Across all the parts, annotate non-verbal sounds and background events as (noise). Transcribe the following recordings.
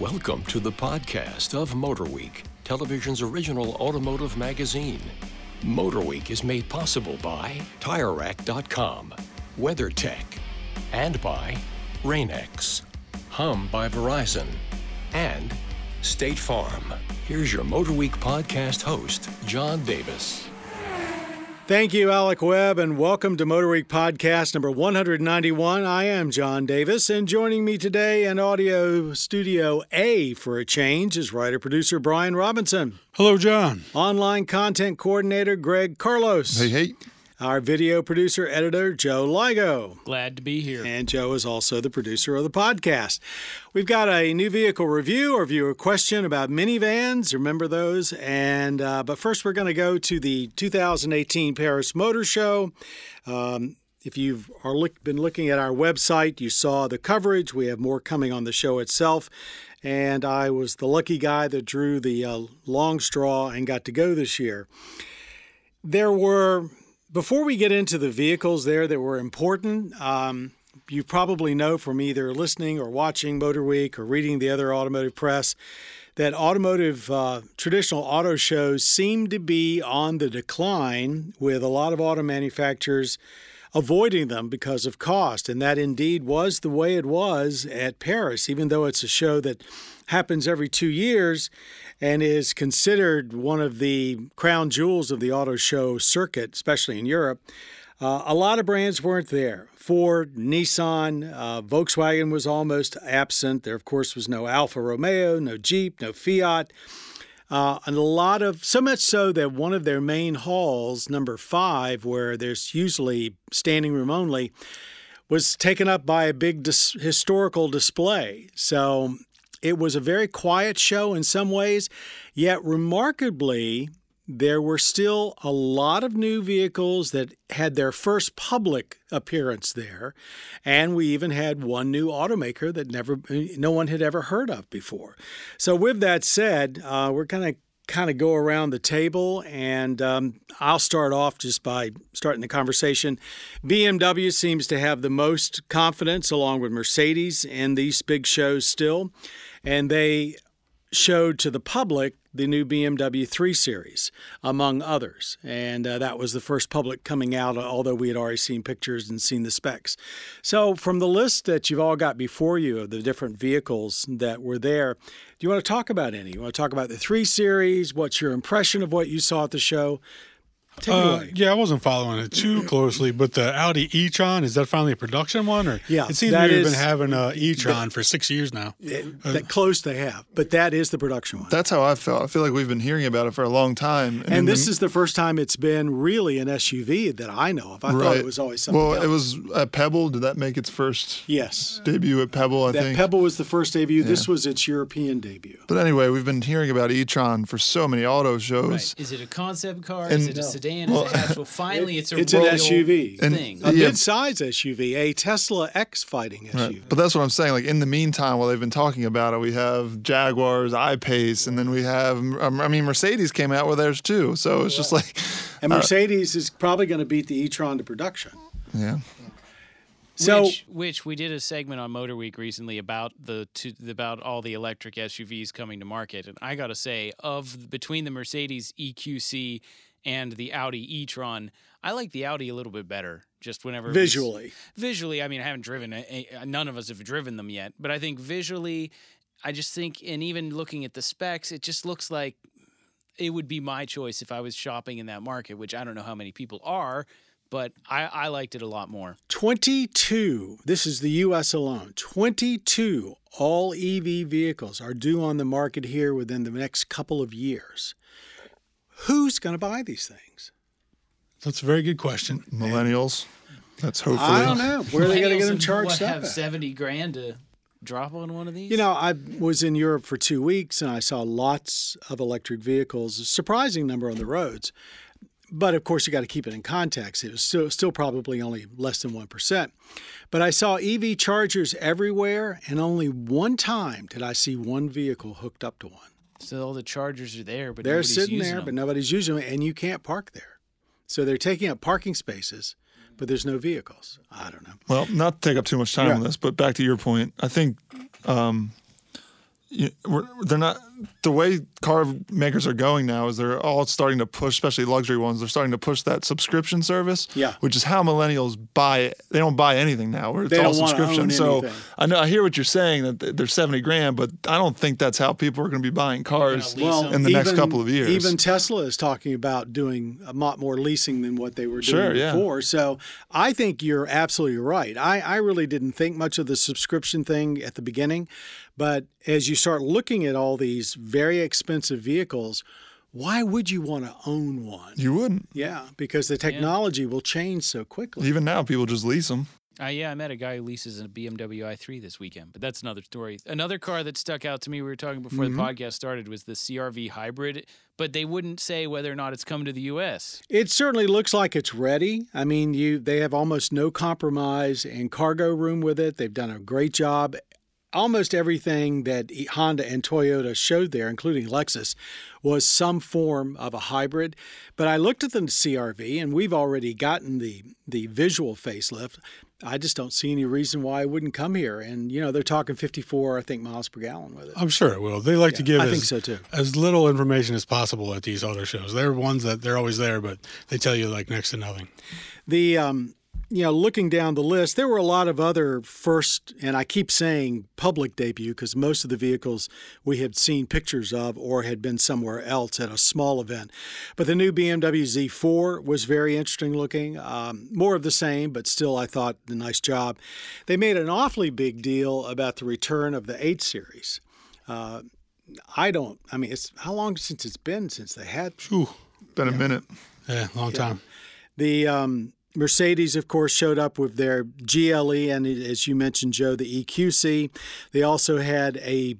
Welcome to the podcast of MotorWeek, television's original automotive magazine. MotorWeek is made possible by TireRack.com, WeatherTech, and by Rain-X, Hum by Verizon, and State Farm. Here's your MotorWeek podcast host, John Davis. Thank you, Alec Webb, and welcome to Motor Week Podcast number 191. I am John Davis, and joining me today in Audio Studio A for a change is writer producer Brian Robinson. Hello, John. Online content coordinator Greg Carlos. Hey, hey. Our video producer editor Joe Ligo. Glad to be here. And Joe is also the producer of the podcast. We've got a new vehicle review or viewer question about minivans. Remember those? And uh, but first, we're going to go to the 2018 Paris Motor Show. Um, if you've are look, been looking at our website, you saw the coverage. We have more coming on the show itself. And I was the lucky guy that drew the uh, long straw and got to go this year. There were before we get into the vehicles there that were important, um, you probably know from either listening or watching Motor Week or reading the other automotive press that automotive uh, traditional auto shows seem to be on the decline with a lot of auto manufacturers avoiding them because of cost. And that indeed was the way it was at paris even though it's a show that happens every two years and is considered one of the crown jewels of the auto show circuit, especially in Europe. Uh, a lot of brands weren't there. Ford, Nissan, uh, Volkswagen was almost absent. There, of course, was no Alfa Romeo, no Jeep, no Fiat. Uh, and a lot of, so much so that one of their main halls, number five, where there's usually standing room only, was taken up by a big dis- historical display. So it was a very quiet show in some ways, yet remarkably, there were still a lot of new vehicles that had their first public appearance there. And we even had one new automaker that never no one had ever heard of before. So with that said, uh, we're going to kind of go around the table and um, I'll start off just by starting the conversation. BMW seems to have the most confidence along with Mercedes in these big shows still and they showed to the public the new BMW 3 Series, among others. And uh, that was the first public coming out, although we had already seen pictures and seen the specs. So, from the list that you've all got before you of the different vehicles that were there, do you want to talk about any? You want to talk about the 3 Series? What's your impression of what you saw at the show? Uh, yeah, I wasn't following it too (clears throat) closely, but the Audi e-tron is that finally a production one, or yeah, it seems like we've been having a e-tron for six years now. It, uh, that close they have, but that is the production one. That's how I felt. I feel like we've been hearing about it for a long time, and, and this the, is the first time it's been really an SUV that I know of. I right. thought it was always something. Well, else. it was at Pebble. Did that make its first? Yes, debut at Pebble. I that think Pebble was the first debut. Yeah. This was its European debut. But anyway, we've been hearing about e-tron for so many auto shows. Right. Is it a concept car? And, is it a no. Sedan? Well, is it actual (laughs) finally it's a it's an SUV thing, a yeah. mid-size SUV, a Tesla X fighting SUV. Right. But that's what I'm saying. Like in the meantime, while they've been talking about it, we have Jaguars, I-Pace, and then we have um, I mean Mercedes came out with theirs too. So it's just like (laughs) and Mercedes uh, is probably going to beat the e-tron to production. Yeah. So, which, which, we did a segment on Motor Week recently about the to, about all the electric SUVs coming to market, and I got to say, of between the Mercedes EQC and the Audi e-tron. I like the Audi a little bit better. Just whenever visually, visually. I mean, I haven't driven. A, a, none of us have driven them yet, but I think visually, I just think, and even looking at the specs, it just looks like it would be my choice if I was shopping in that market. Which I don't know how many people are, but I, I liked it a lot more. Twenty-two. This is the U.S. alone. Twenty-two all EV vehicles are due on the market here within the next couple of years. Who's going to buy these things? That's a very good question. Millennials. That's hopefully. I don't know. Where are they going to get them charged what, up? Have seventy grand to drop on one of these? You know, I was in Europe for two weeks and I saw lots of electric vehicles, a surprising number on the roads. But of course, you got to keep it in context. It was still, still probably only less than 1%. But I saw EV chargers everywhere, and only one time did I see one vehicle hooked up to one. So all the chargers are there, but they're sitting there, them. but nobody's using them, and you can't park there. So they're taking up parking spaces, but there's no vehicles. I don't know. Well, not to take up too much time yeah. on this, but back to your point, I think um, you, they're not the way car makers are going now is they're all starting to push especially luxury ones they're starting to push that subscription service yeah. which is how millennials buy it. They don't buy anything now where it's they all subscription. So anything. i know i hear what you're saying that they're 70 grand but i don't think that's how people are going to be buying cars well, in the even, next couple of years. even tesla is talking about doing a lot more leasing than what they were doing sure, before. So i think you're absolutely right. I, I really didn't think much of the subscription thing at the beginning but as you start looking at all these very expensive vehicles, why would you want to own one? You wouldn't. Yeah, because the technology yeah. will change so quickly. Even now, people just lease them. Uh, yeah, I met a guy who leases a BMW i3 this weekend, but that's another story. Another car that stuck out to me, we were talking before mm-hmm. the podcast started, was the CRV Hybrid, but they wouldn't say whether or not it's come to the U.S. It certainly looks like it's ready. I mean, you they have almost no compromise and cargo room with it. They've done a great job almost everything that Honda and Toyota showed there, including Lexus, was some form of a hybrid. But I looked at the CRV, and we've already gotten the the visual facelift. I just don't see any reason why it wouldn't come here. And you know, they're talking 54, I think, miles per gallon with it. I'm sure it will. They like yeah, to give I as, think so too. as little information as possible at these auto shows. They're ones that they're always there, but they tell you like next to nothing. The um, you know, looking down the list, there were a lot of other first, and I keep saying public debut because most of the vehicles we had seen pictures of or had been somewhere else at a small event. But the new BMW Z4 was very interesting looking. Um, more of the same, but still, I thought a nice job. They made an awfully big deal about the return of the 8 Series. Uh, I don't, I mean, it's how long since it's been since they had? Whew. Been a minute. Yeah, long time. Yeah. The, um, Mercedes, of course, showed up with their GLE and, as you mentioned, Joe, the EQC. They also had a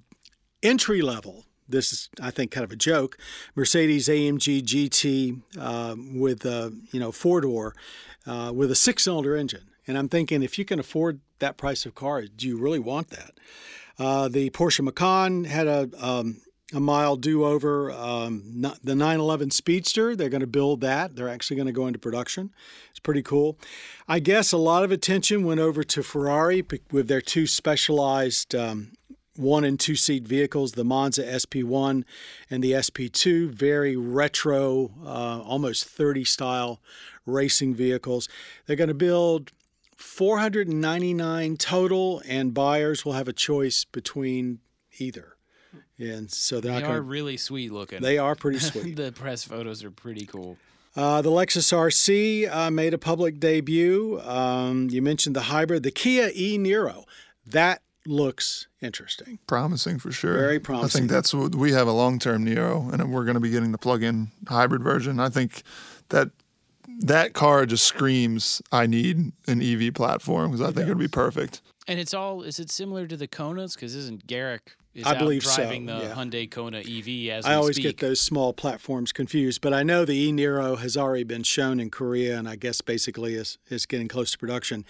entry level. This is, I think, kind of a joke. Mercedes AMG GT uh, with a you know four door uh, with a six cylinder engine. And I'm thinking, if you can afford that price of car, do you really want that? Uh, the Porsche Macan had a um, a mile do-over. Um, the 911 Speedster, they're going to build that. They're actually going to go into production. It's pretty cool. I guess a lot of attention went over to Ferrari with their two specialized um, one and two seat vehicles, the Monza SP1 and the SP2, very retro, uh, almost 30 style racing vehicles. They're going to build 499 total, and buyers will have a choice between either. And so they're they not are gonna, really sweet looking. They are pretty sweet. (laughs) the press photos are pretty cool. Uh, the Lexus RC uh, made a public debut. Um, you mentioned the hybrid, the Kia e Niro. That looks interesting. Promising for sure. Very promising. I think that's what we have a long term Niro, and we're going to be getting the plug in hybrid version. I think that that car just screams, I need an EV platform because I it think does. it would be perfect. And it's all, is it similar to the Konas? Because isn't Garrick is I believe driving so, the yeah. Hyundai Kona EV as I always speak. get those small platforms confused, but I know the e Niro has already been shown in Korea, and I guess basically is is getting close to production.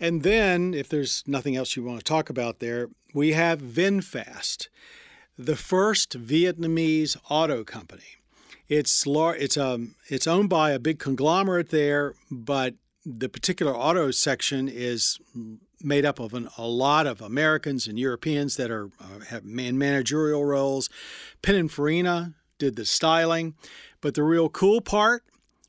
And then, if there's nothing else you want to talk about there, we have VinFast, the first Vietnamese auto company. It's lar- it's um it's owned by a big conglomerate there, but the particular auto section is made up of an, a lot of Americans and Europeans that are uh, have in managerial roles. Pininfarina did the styling, but the real cool part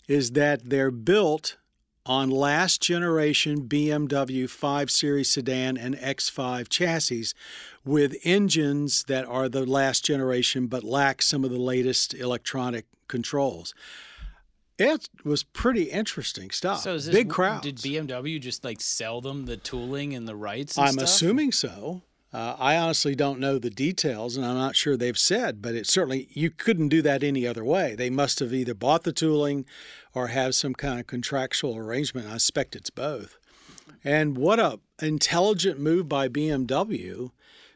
is that they're built on last generation BMW 5 Series sedan and X5 chassis with engines that are the last generation but lack some of the latest electronic controls. It was pretty interesting stuff. So is this, Big crowd. Did BMW just like sell them the tooling and the rights? I'm stuff? assuming so. Uh, I honestly don't know the details, and I'm not sure they've said, but it certainly you couldn't do that any other way. They must have either bought the tooling or have some kind of contractual arrangement. I suspect it's both. And what a intelligent move by BMW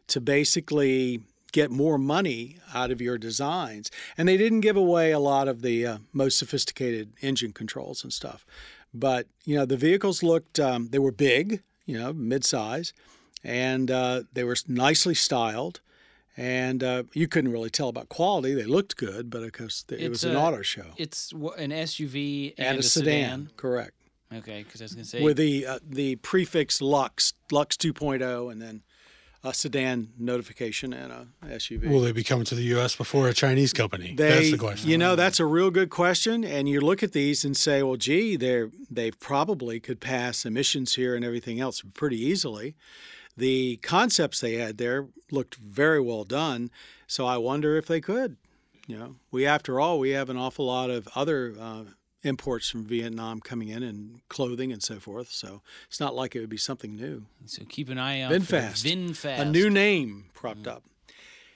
to basically get more money out of your designs. And they didn't give away a lot of the uh, most sophisticated engine controls and stuff. But, you know, the vehicles looked, um, they were big, you know, mid-size, and uh, they were nicely styled. And uh, you couldn't really tell about quality. They looked good, but of course it It's was an a- auto show It's an SUV and, and, a, sedan. Correct. Okay, because I was gonna say With the uh, the prefix Lux, Lux 2.0, and then a sedan notification and a SUV. Will they be coming to the U.S. before a Chinese company? They, that's the question. You know, that's a real good question. And you look at these and say, well, gee, they're they probably could pass emissions here and everything else pretty easily. The concepts they had there looked very well done. So I wonder if they could. You know, we after all, we have an awful lot of other uh, imports from Vietnam coming in and clothing and so forth. So it's not like it would be something new. So keep an eye out. VinFast. For VinFast. A new name propped mm. up.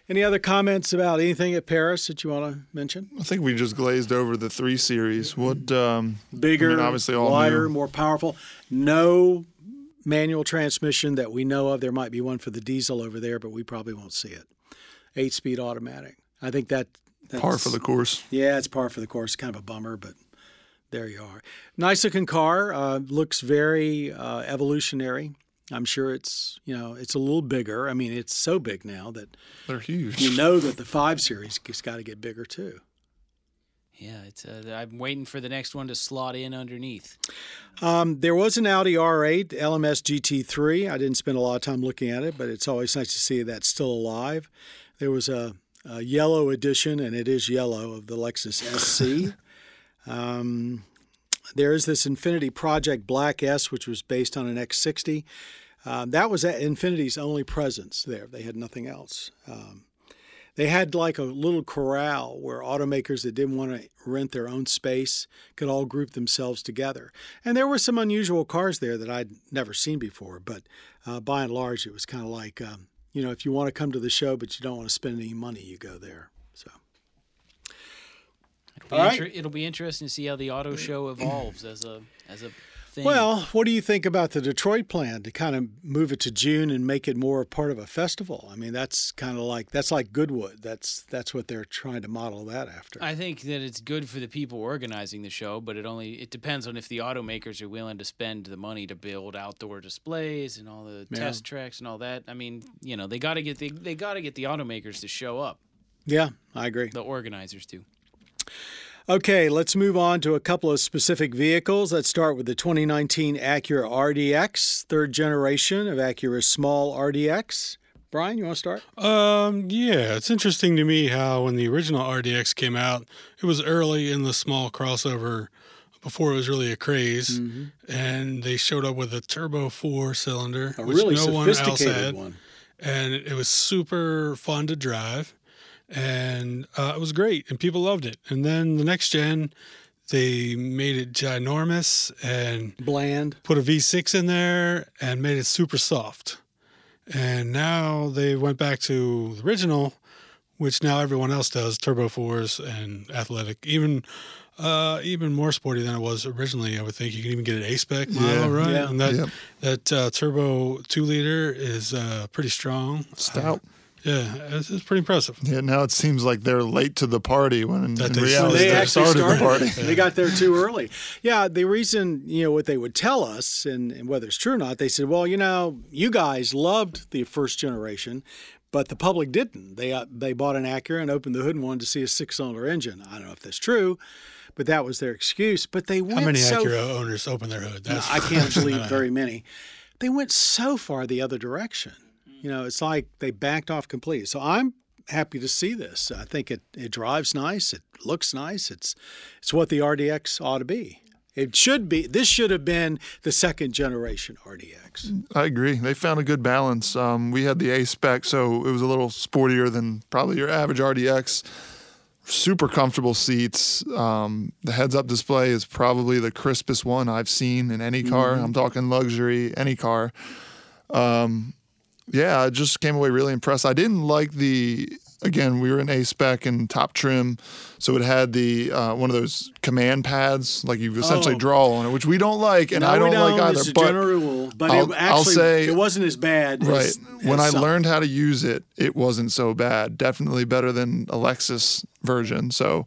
Any other comments about anything at Paris that you want to mention? I think we just glazed over the three series. What um, bigger, I mean, obviously all wider, new. more powerful. No manual transmission that we know of. There might be one for the diesel over there, but we probably won't see it. Eight-speed automatic. I think that that's, par for the course. Yeah, it's par for the course. Kind of a bummer, but there you are. Nice looking car. Uh, looks very uh, evolutionary. I'm sure it's you know it's a little bigger. I mean, it's so big now that they're huge. You know that the five series has got to get bigger too. Yeah, it's. Uh, I'm waiting for the next one to slot in underneath. Um, there was an Audi R8 LMS GT3. I didn't spend a lot of time looking at it, but it's always nice to see that's still alive. There was a, a yellow edition, and it is yellow of the Lexus SC. (laughs) um, there is this Infiniti Project Black S, which was based on an X60. Um, that was Infiniti's only presence there. They had nothing else. Um, they had like a little corral where automakers that didn't want to rent their own space could all group themselves together. And there were some unusual cars there that I'd never seen before, but uh, by and large, it was kind of like, um, you know, if you want to come to the show but you don't want to spend any money, you go there. Be, inter- it'll be interesting to see how the auto show evolves as a as a thing. Well, what do you think about the Detroit plan to kind of move it to June and make it more part of a festival? I mean, that's kind of like that's like Goodwood. That's that's what they're trying to model that after. I think that it's good for the people organizing the show, but it only it depends on if the automakers are willing to spend the money to build outdoor displays and all the yeah. test tracks and all that. I mean, you know, they got to get the, they got to get the automakers to show up. Yeah, I agree. The organizers do. Okay, let's move on to a couple of specific vehicles. Let's start with the 2019 Acura RDX, third generation of Acura's small RDX. Brian, you want to start? Um, yeah, it's interesting to me how when the original RDX came out, it was early in the small crossover before it was really a craze, mm-hmm. and they showed up with a turbo four cylinder, a which really no one else had, one. and it was super fun to drive and uh, it was great, and people loved it. And then the next gen, they made it ginormous and bland, put a V6 in there, and made it super soft. And now they went back to the original, which now everyone else does turbo fours and athletic, even uh, even more sporty than it was originally. I would think you can even get an A spec model, yeah, right? Yeah. And that yep. that uh, turbo two liter is uh, pretty strong, stout. Yeah, it's, it's, pretty impressive. Yeah, now it seems like they're late to the party when in, in reality they, they started, started, the party. (laughs) they got there too early. Yeah, the reason, you know, what they would tell us, and, and whether it's true or not, they said, well, you know, you guys loved the first generation, but the public didn't. They uh, they bought an Acura and opened the hood and wanted to see a six cylinder engine. I don't know if that's true, but that was their excuse. But they went How many so Acura owners open their hood? That's no, I can't (laughs) believe very many. They went so far the other direction. You know, it's like they backed off completely. So I'm happy to see this. I think it, it drives nice. It looks nice. It's it's what the RDX ought to be. It should be. This should have been the second generation RDX. I agree. They found a good balance. Um, we had the A spec, so it was a little sportier than probably your average RDX. Super comfortable seats. Um, the heads-up display is probably the crispest one I've seen in any car. Mm-hmm. I'm talking luxury, any car. Um, yeah, I just came away really impressed. I didn't like the again, we were in A spec and top trim, so it had the uh, one of those command pads, like you essentially oh. draw on it, which we don't like, and no, I don't, don't like either. It's but general rule, but I'll, it actually, I'll say it wasn't as bad. Right as, when as I learned how to use it, it wasn't so bad. Definitely better than a Lexus version. So,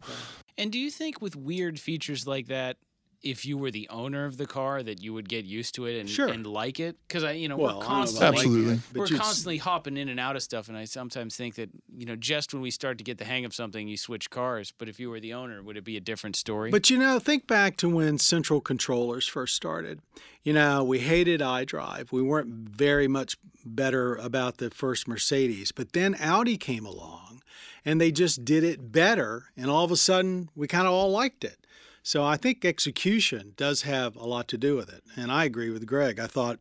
and do you think with weird features like that, if you were the owner of the car that you would get used to it and, Sure. and like it because I you know Well, we're know constantly Absolutely. liking we're you'd- constantly hopping in and out of stuff and I sometimes think that you know just when we start to get the hang of something you switch cars but if you were the owner would it be a different story But you know, think back to when central controllers first started. You know, we hated iDrive. We weren't very much better about the first Mercedes. But then Audi came along and they just did it better. And all of a sudden, we kind of all liked it. So I think execution does have a lot to do with it. And I agree with Greg. I thought.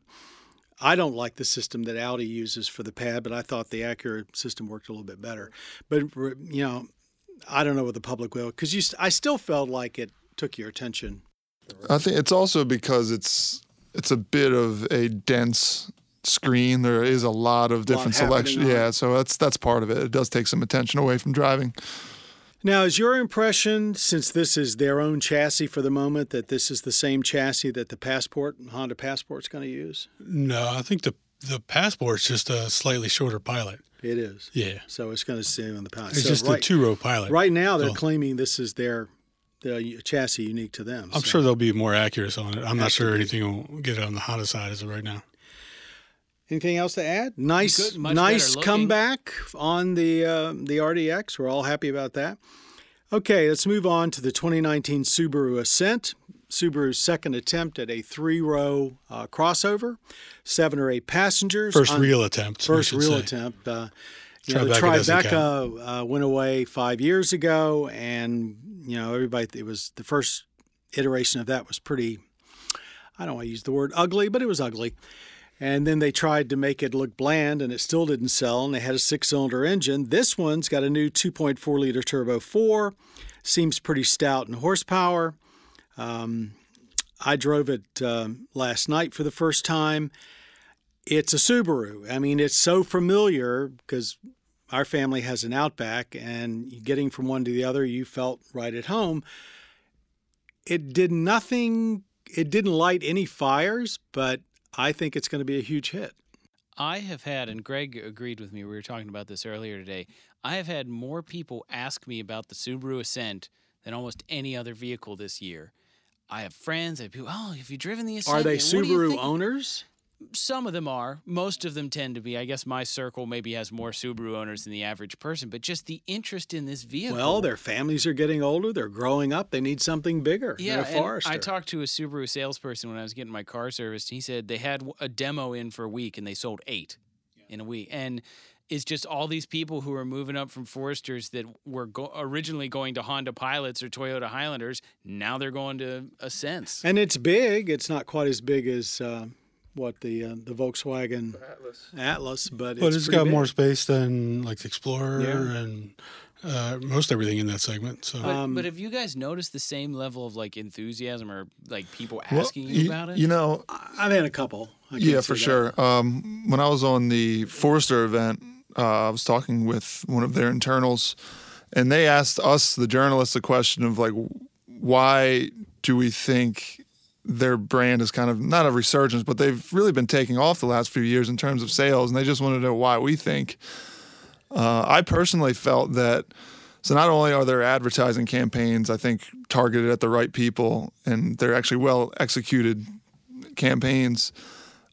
I don't like the system that Audi uses for the pad, but I thought the Acura system worked a little bit better. But you know, I don't know what the public will because you. I still felt like it took your attention. I think it's also because it's it's a bit of a dense screen. There is a lot of different happening selection. Yeah, so that's that's part of it. It does take some attention away from driving. Now, is your impression, since this is their own chassis for the moment, that this is the same chassis that the Passport Honda Passport's going to use? No, I think the the passport's just a slightly shorter pilot. It is. Yeah, So it's going to stay on the power. it's so just right, a two row pilot. right now, they're So- claiming this is their the chassis unique to them. I'm so. sure there'll be more accuracy on it. I'm not Has sure anything will get it on the Honda side as of right now. Anything else to add? Nice, Good, nice comeback on the uh, the RDX. We're all happy about that. Okay, let's move on to the 2019 Subaru Ascent. Subaru's second attempt at a three-row uh, crossover, seven or eight passengers. First on- real attempt. First real say. attempt. Uh, you know, the Tribeca Tribeca uh, went away five years ago, and you know everybody. It was the first iteration of that was pretty. I don't want to use the word ugly, but it was ugly. And then they tried to make it look bland, and it still didn't sell. And they had a six-cylinder engine. This one's got a new 2.4 liter turbo four. Seems pretty stout in horsepower. Um, I drove it um, last night for the first time it's a Subaru. I mean, it's so familiar because our family has an Outback, and getting from one to the other, you felt right at home. It did nothing. It didn't light any fires, but I think it's going to be a huge hit. I have had, and Greg agreed with me. We were talking about this earlier today. I have had more people ask me about the Subaru Ascent than almost any other vehicle this year. I have friends. I have people. Oh, have you driven the Ascent? Are they yet? What do you Subaru owners? Some of them are. Most of them tend to be. I guess my circle maybe has more Subaru owners than the average person. But just the interest in this vehicle. Well, their families are getting older. They're growing up. They need something bigger Yeah, than a and Forester. I talked to a Subaru salesperson when I was getting my car serviced. He said they had a demo in for a week and they sold eight in a week. And it's just all these people who are moving up from Foresters that were go- originally going to Honda Pilots or Toyota Highlanders. Now they're going to Ascents. and it's big. It's not quite as big as uh, what the uh, the Volkswagen Atlas. Atlas, but But it's it's pretty got big. more space than like the Explorer Yeah. and uh, most everything in that segment. So But, Um, but have you guys noticed the same level of like enthusiasm or like people Well, asking you about it? You know, I've had a couple. I yeah, for sure. Um, when I was on the Forester event, uh, I was talking with one of their internals, and they asked us, the journalists, a question of like, why do we think their brand is kind of not a resurgence, but they've really been taking off the last few years in terms of sales, and they just wanted to know why we think. Uh, I personally felt that. So not only are their advertising campaigns, I think, targeted at the right people, and they're actually well executed campaigns.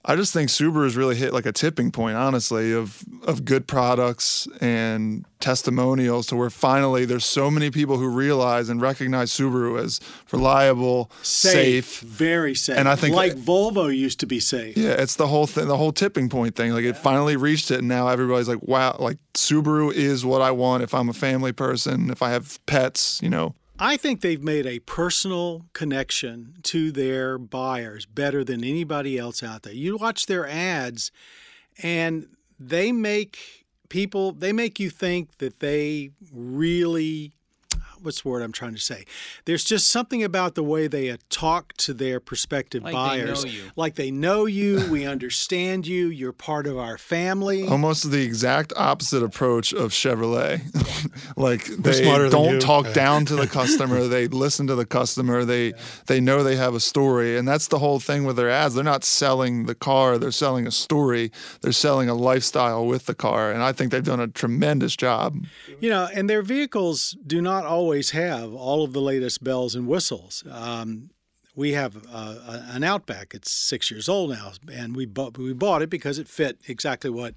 I just think Subaru has really hit like a tipping point, honestly, of of good products and testimonials to where finally there's so many people who realize and recognize Subaru as reliable, Safe, safe. very safe. And I think- like Volvo used to be safe. Yeah, it's the whole thing, the whole tipping point thing. Like it finally reached it, and now everybody's like, "Wow!" Like Subaru is what I want if I'm a family person, if I have pets, you know. I think they've made a personal connection to their buyers better than anybody else out there. You watch their ads, and they make people, they make you think that they really. What's the word I'm trying to say? There's just something about the way they uh, talk to their prospective Like they buyers. know you. Like they know you, we understand you, you're part of our family. Almost the exact opposite approach of Chevrolet. (laughs) like they smarter than don't talk (laughs) down to the customer. They listen to the customer. They they know they have a story, and that's the whole thing with their ads. They're not selling the car. They're selling a story. They're selling a lifestyle with the car, and I think they've done a tremendous job. You know, and their vehicles do not always have all of the latest bells and whistles. Um, we have uh, an Outback. It's six years old now, and we bought we bought it because it fit exactly what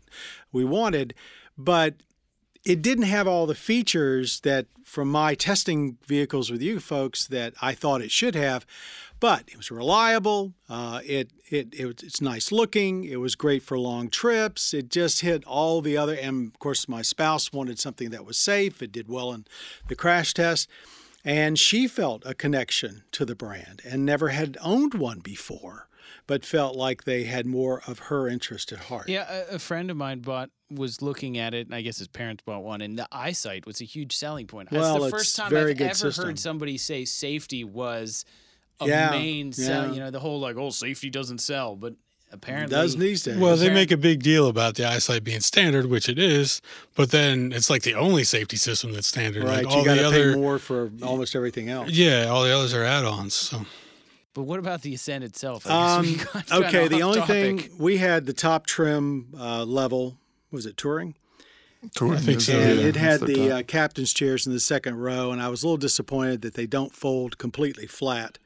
we wanted, but it didn't have all the features that from my testing vehicles with you folks that I thought it should have. But it was reliable. Uh, it, it it it's nice looking. It was great for long trips. It just hit all the other. And of course, my spouse wanted something that was safe. It did well in the crash test. And she felt a connection to the brand and never had owned one before, but felt like they had more of her interest at heart. Yeah, a, a friend of mine bought was looking at it, and I guess his parents bought one, and the eyesight was a huge selling point. Well, That's the it's first time very I've good ever system. heard somebody say safety was a Yeah, main sell. You know, the whole like, oh, safety doesn't sell, but It apparently does these days. Well, they make a big deal about the eyesight being standard, which it is, but then it's like the only safety system that's standard. right, Like all you got the to pay other, more for almost everything else. yeah, all the others are add-ons. So But what about the Ascent itself? I guess we (laughs) Um, okay, the only topic. thing we had the top trim uh, level was it touring? Touring I think so, and yeah. it had that's the top. uh, captain's chairs in the second row, and I was a little disappointed that they don't fold completely flat.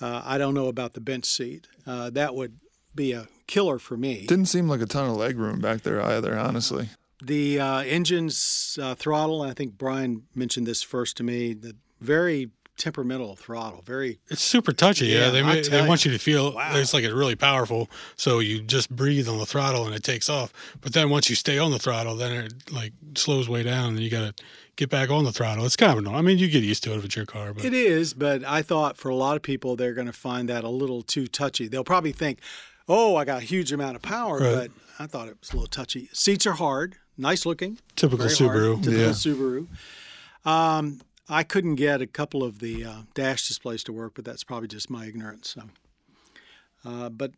Uh, I don't know about the bench seat. Uh, that would be a killer for me. Didn't seem like a ton of leg room back there either, honestly. The uh, engine's uh, throttle, I think Brian mentioned this first to me, the very temperamental throttle, very it's super touchy. Yeah, Yeah, they they want you to feel Wow. it's like it's really powerful. So you just breathe on the throttle and it takes off. But then once you stay on the throttle, then it like slows way down, and you got to get back on the throttle. It's kind of annoying. I mean, you get used to it if it's your car, but It is, but I thought for a lot of people they're going to find that a little too touchy. They'll probably think, "Oh, I got a huge amount of power," Right. but I thought it was a little touchy. Seats are hard, nice looking, typical very hard, Subaru. typical Yeah. Subaru. Um, I couldn't get a couple of the uh, dash displays to work, but that's probably just my ignorance. So, uh, but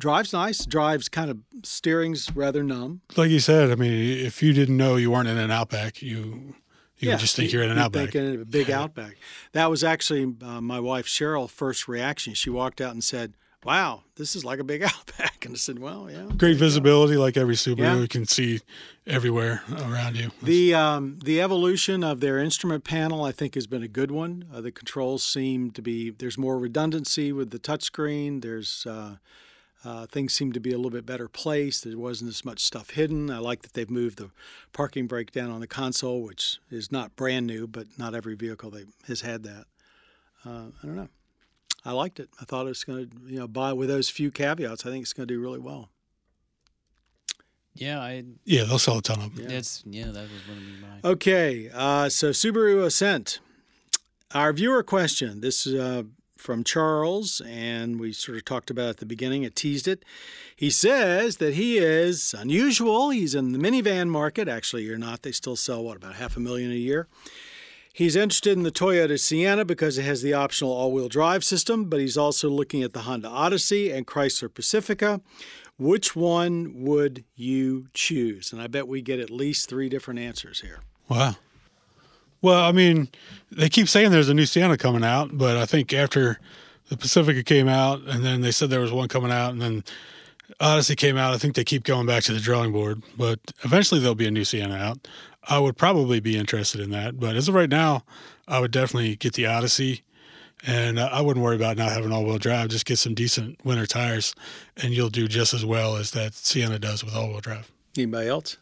drives nice. Drives kind of steering's rather numb. Like you said, I mean, if you didn't know you weren't in an Outback, you you would just think you're in an Outback. think in a big (laughs) Outback. That was actually uh, my wife Cheryl's first reaction. She walked out and said, "Wow, this is like a big (laughs) Outback." And I said, "Well, yeah." Great visibility, like every Subaru, Yeah. you can see everywhere around you. The um, the evolution of their instrument panel, I think, has been a good one. Uh, the controls seem to be there's more redundancy with the touchscreen. There's uh, uh, things seem to be a little bit better placed. There wasn't as much stuff hidden. I like that they've moved the parking brake down on the console, which is not brand new, but not every vehicle they, has had that. Uh, I don't know. I liked it. I thought it was going to, you know, by with those few caveats, I think it's going to do really well. Yeah, I yeah, they'll sell a ton of them. Yeah. that's yeah, that was one of mine. Okay, uh, so Subaru Ascent. Our viewer question. This is uh, from Charles, and we sort of talked about it at the beginning. It teased it. He says that he is unusual. He's in the minivan market. Actually, you're not. They still sell what about half a million a year. He's interested in the Toyota Sienna because it has the optional all-wheel drive system, but he's also looking at the Honda Odyssey and Chrysler Pacifica. Which one would you choose? And I bet we get at least three different answers here. Wow. Well, I mean, they keep saying there's a new Sienna coming out, but I think after the Pacifica came out, and then they said there was one coming out, and then Odyssey came out, I think they keep going back to the drawing board. But eventually there'll be a new Sienna out. I would probably be interested in that, but as of right now, I would definitely get the Odyssey, and uh, I wouldn't worry about not having all-wheel drive. Just get some decent winter tires, and you'll do just as well as that Sienna does with all-wheel drive. Anybody else?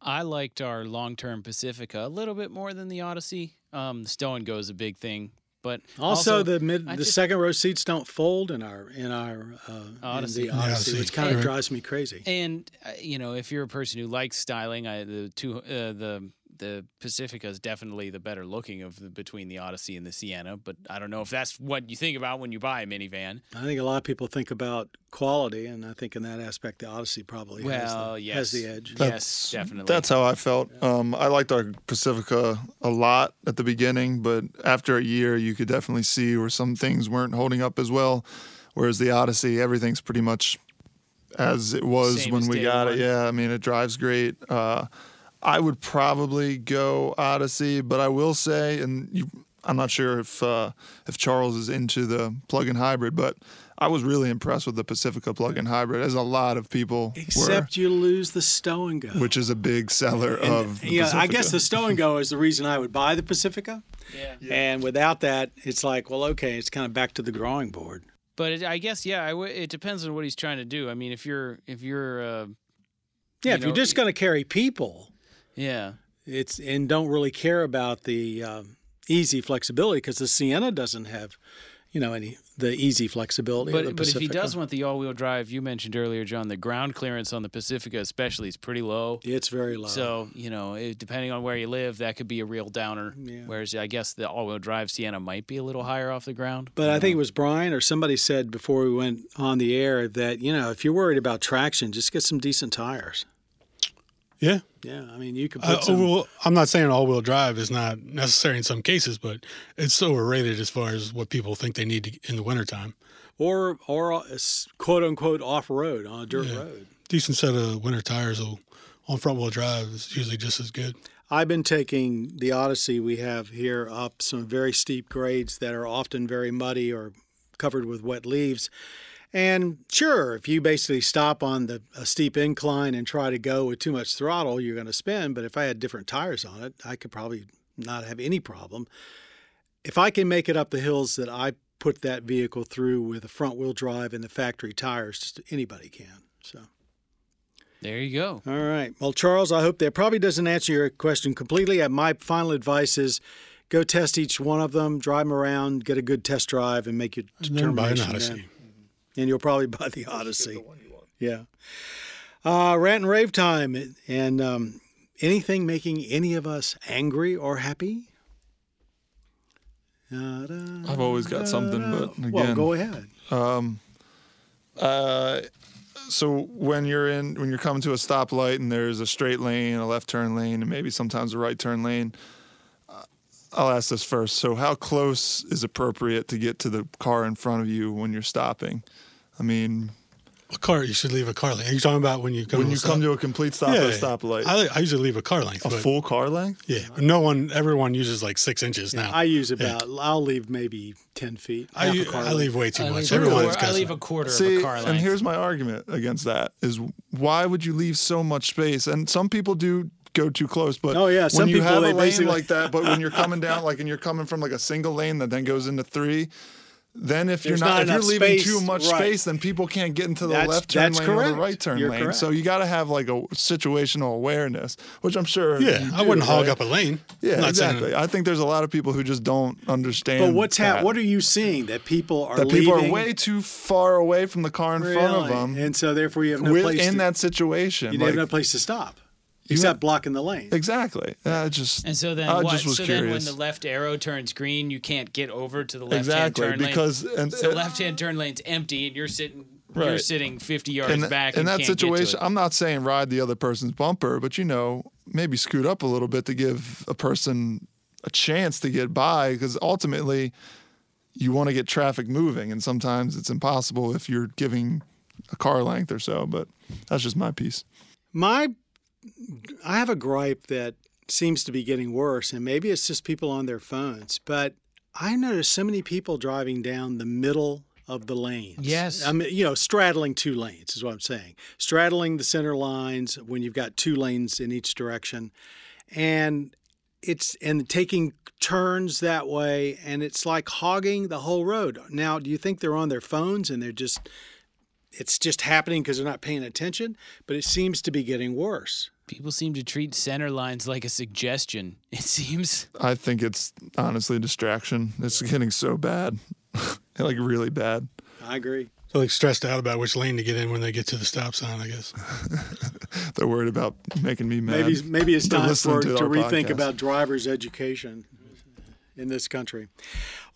I liked our long-term Pacifica a little bit more than the Odyssey. Um, the stow and go is a big thing, but Also, the mid, the just- second row seats don't fold in our in our uh, Odyssey. in the Odyssey, Odyssey, which kind of drives me crazy. And uh, you know, if you're a person who likes styling, I, the two uh, the the Pacifica is definitely the better looking of the, between the Odyssey and the Sienna. But I don't know if that's what you think about when you buy a minivan. I think a lot of people think about quality, and I think in that aspect, the Odyssey probably has, the, yes, has the edge. yes, definitely. That's how I felt. Um, I liked our Pacifica a lot at the beginning, but after a year, you could definitely see where some things weren't holding up as well. Whereas the Odyssey, everything's pretty much as it was Same when as we got one. it. Yeah, I mean, it drives great. Uh, I would probably go Odyssey, but I will say, and you, I'm not sure if uh, if Charles is into the plug-in hybrid, but I was really impressed with the Pacifica plug-in hybrid, as a lot of people Except were, you lose the stow and go. which is a big seller And, of. The yeah, I guess the stow and go is the reason I would buy the Pacifica. Yeah. And without that, it's like, well, okay, it's kind of back to the drawing board. But it, I guess yeah, I w- it depends on what he's trying to do. I mean, if you're if you're uh, Yeah, You if you're just going to carry people, yeah, it's and don't really care about the um, easy flexibility because the Sienna doesn't have, you know, any the easy flexibility. but but if he does want the all-wheel drive, you mentioned earlier, John, the ground clearance on the Pacifica especially is pretty low. it's very low. So you know, it, depending on where you live, that could be a real downer. Yeah. Whereas I guess the all-wheel drive Sienna might be a little higher off the ground. But I think it was Brian or somebody said before we went on the air that you know if you're worried about traction, just get some decent tires. Yeah. Yeah, I mean you could put Uh, some. well, I'm not saying all wheel drive is not necessary in some cases, but it's overrated as far as what people think they need to, in the wintertime. or or quote unquote off road on a dirt Yeah. road. Decent set of winter tires will, on front wheel drive is usually just as good. I've been taking the Odyssey we have here up some very steep grades that are often very muddy or covered with wet leaves. And sure, if you basically stop on the a steep incline and try to go with too much throttle, you're going to spin. But if I had different tires on it, I could probably not have any problem. If I can make it up the hills that I put that vehicle through with a front wheel drive and the factory tires, just anybody can. So. There you go. All right. Well, Charles, I hope that probably doesn't answer your question completely. Uh, My final advice is go test each one of them, drive them around, get a good test drive, and make your And then buy an determination. Odyssey. then. And you'll probably (laughs) buy the Odyssey. Yeah. Uh, rant and rave time. And um, anything making any of us angry or happy? I've always got something, but again, well, go ahead. Um, uh, so when you're in when you're coming to a stoplight and there's a straight lane, a left turn lane, and maybe sometimes a right turn lane. uh, I'll ask this first. So how close is appropriate to get to the car in front of you when you're stopping? I mean, A car, you should leave a car length. Are you talking about when you come when to you a come stop? to a complete stop at a stoplight, I, I usually leave a car length. a full car length. yeah, no one, everyone uses like six inches now. I use about, I'll leave maybe 10 feet. I, half a u- car I leave way too I much. leave, a Everyone's got I leave a quarter See, of a car length. and here's my argument against that: is why would you leave so much space? And some people do go too close, but Oh, yeah, some when you people, have a lane basically- like that, but when you're coming down, like, and you're coming from like a single lane that then goes into three. Then, if There's you're not, not if you're leaving space, too much right. space, then people can't get into the That's- left turn that's lane or the right turn You're lane. correct. So you got to have like a situational awareness, which I'm sure. Yeah, you I do, wouldn't hog up a lane. Yeah, not exactly. I think there's a lot of people who just don't understand. But what's that. hap- What are you seeing that people are leaving? that people leaving? are way too far away from the car in front of them and so therefore you have no with, place. in to, that situation. you like- have no place to stop, You except have- blocking the lane. exactly. I just And so then I what? just was so curious. then when the left arrow turns green, you can't get over to the left hand exactly turn lane. because and, so left hand turn lane's empty and you're sitting you're sitting 50 yards in, back in and that can't get to situation. I'm not saying ride the other person's bumper, but you know, maybe scoot up a little bit to give a person a chance to get by because ultimately you want to get traffic moving and sometimes it's impossible if you're giving a car length or so, but that's just my piece. My, I have a gripe that seems to be getting worse, and maybe it's just people on their phones. But I notice so many people driving down the middle of the lanes. Yes. I mean, you know, straddling two lanes is what I'm saying. Straddling the center lines when you've got two lanes in each direction, and it's and taking turns that way, and it's like hogging the whole road. Now, do you think they're on their phones and they're just it's just happening because they're not paying attention, but it seems to be getting worse. People seem to treat center lines like a suggestion. (laughs) It seems. I think it's honestly a distraction. It's getting so bad, (laughs) like really bad. I agree. They're like stressed out about which lane to get in when they get to the stop sign. I guess. (laughs) They're worried about making me mad. Maybe maybe it's time for to to rethink podcast. about driver's education in this country.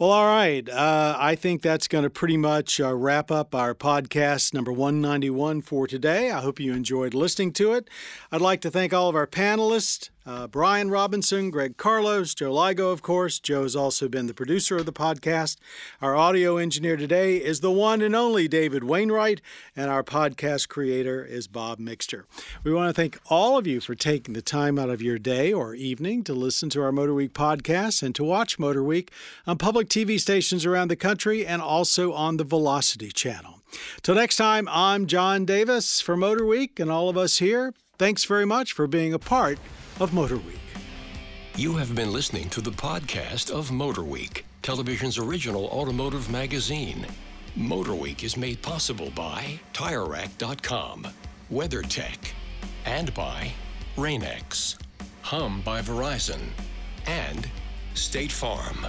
Well, all right. Uh, I think that's going to pretty much uh, wrap up our podcast number 191 for today. I hope you enjoyed listening to it. I'd like to thank all of our panelists uh, Brian Robinson, Greg Carlos, Joe Ligo, of course. Joe has also been the producer of the podcast. Our audio engineer today is the one and only David Wainwright, and our podcast creator is Bob Mixter. We want to thank all of you for taking the time out of your day or evening to listen to our Motor Week podcast and to watch Motor Week on public TV stations around the country and also on the Velocity channel. Till next time, I'm John Davis for Motor Week, and all of us here, thanks very much for being a part of Motor Week. You have been listening to the podcast of Motor Week, television's original automotive magazine. Motor Week is made possible by TireRack.com, WeatherTech, and by Rain-X, Hum by Verizon, and State Farm.